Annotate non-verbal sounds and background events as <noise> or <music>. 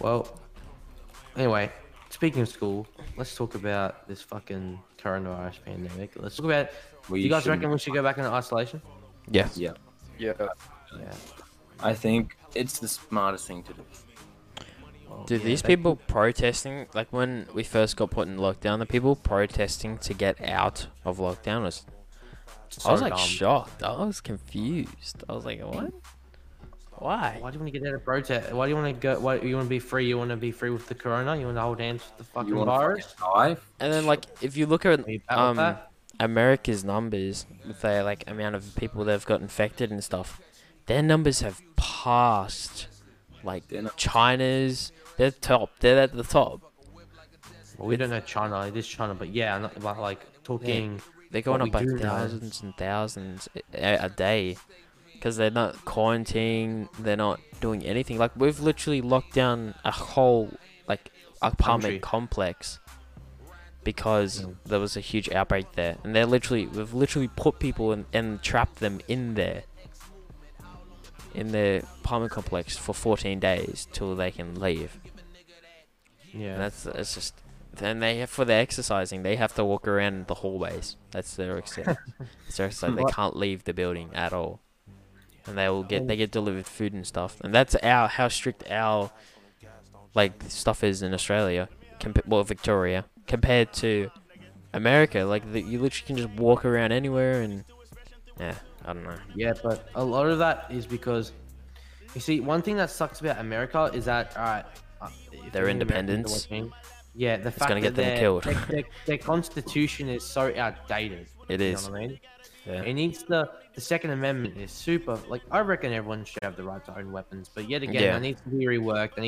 Well, anyway, speaking of school, let's talk about this fucking coronavirus pandemic. Let's talk about. We do you guys shouldn't- reckon we should go back into isolation? Yes. Yeah, Yeah. Yeah. I think it's the smartest thing to do. Well, Dude, yeah, these they- people protesting, like when we first got put in lockdown, the people protesting to get out of lockdown was. I was like dumb. shocked. I was confused. I was like, what? Why? Why do you want to get out of protest? Why do you want to go? Why you want to be free? You want to be free with the corona? You want to hold hands with the fucking You virus? to? And then like if you look at Are you bad with um? America's numbers with their like amount of people that have got infected and stuff, their numbers have passed like China's. They're top. They're at the top. Well, we don't know China. It is China, but yeah, I'm not about like talking. They're going What up by we do know- thousands and thousands a, a day because they're not quarantining. They're not doing anything. Like we've literally locked down a whole like apartment Country. complex because Mm. there was a huge outbreak there, and they're literally we've literally put people in, and trapped them in there in the apartment complex for 14 days till they can leave. Yeah. And that's it's just and they have for their exercising they have to walk around the hallways. That's their exercise. <laughs> That's their exercise. They can't leave the building at all, and they will get they get delivered food and stuff. And that's our how strict our like stuff is in Australia, compa- well Victoria compared to America. Like the, you literally can just walk around anywhere and yeah, I don't know. Yeah, but a lot of that is because you see, one thing that sucks about America is that all right, uh, Their any Americans are independence. watching, Yeah, the fact gonna that get them killed. Their, their, their constitution is so outdated. <laughs> It is. You know what I mean? Yeah. It needs the the Second Amendment is super. Like I reckon everyone should have the right to own weapons, but yet again, Yeah. that needs to be reworked. That needs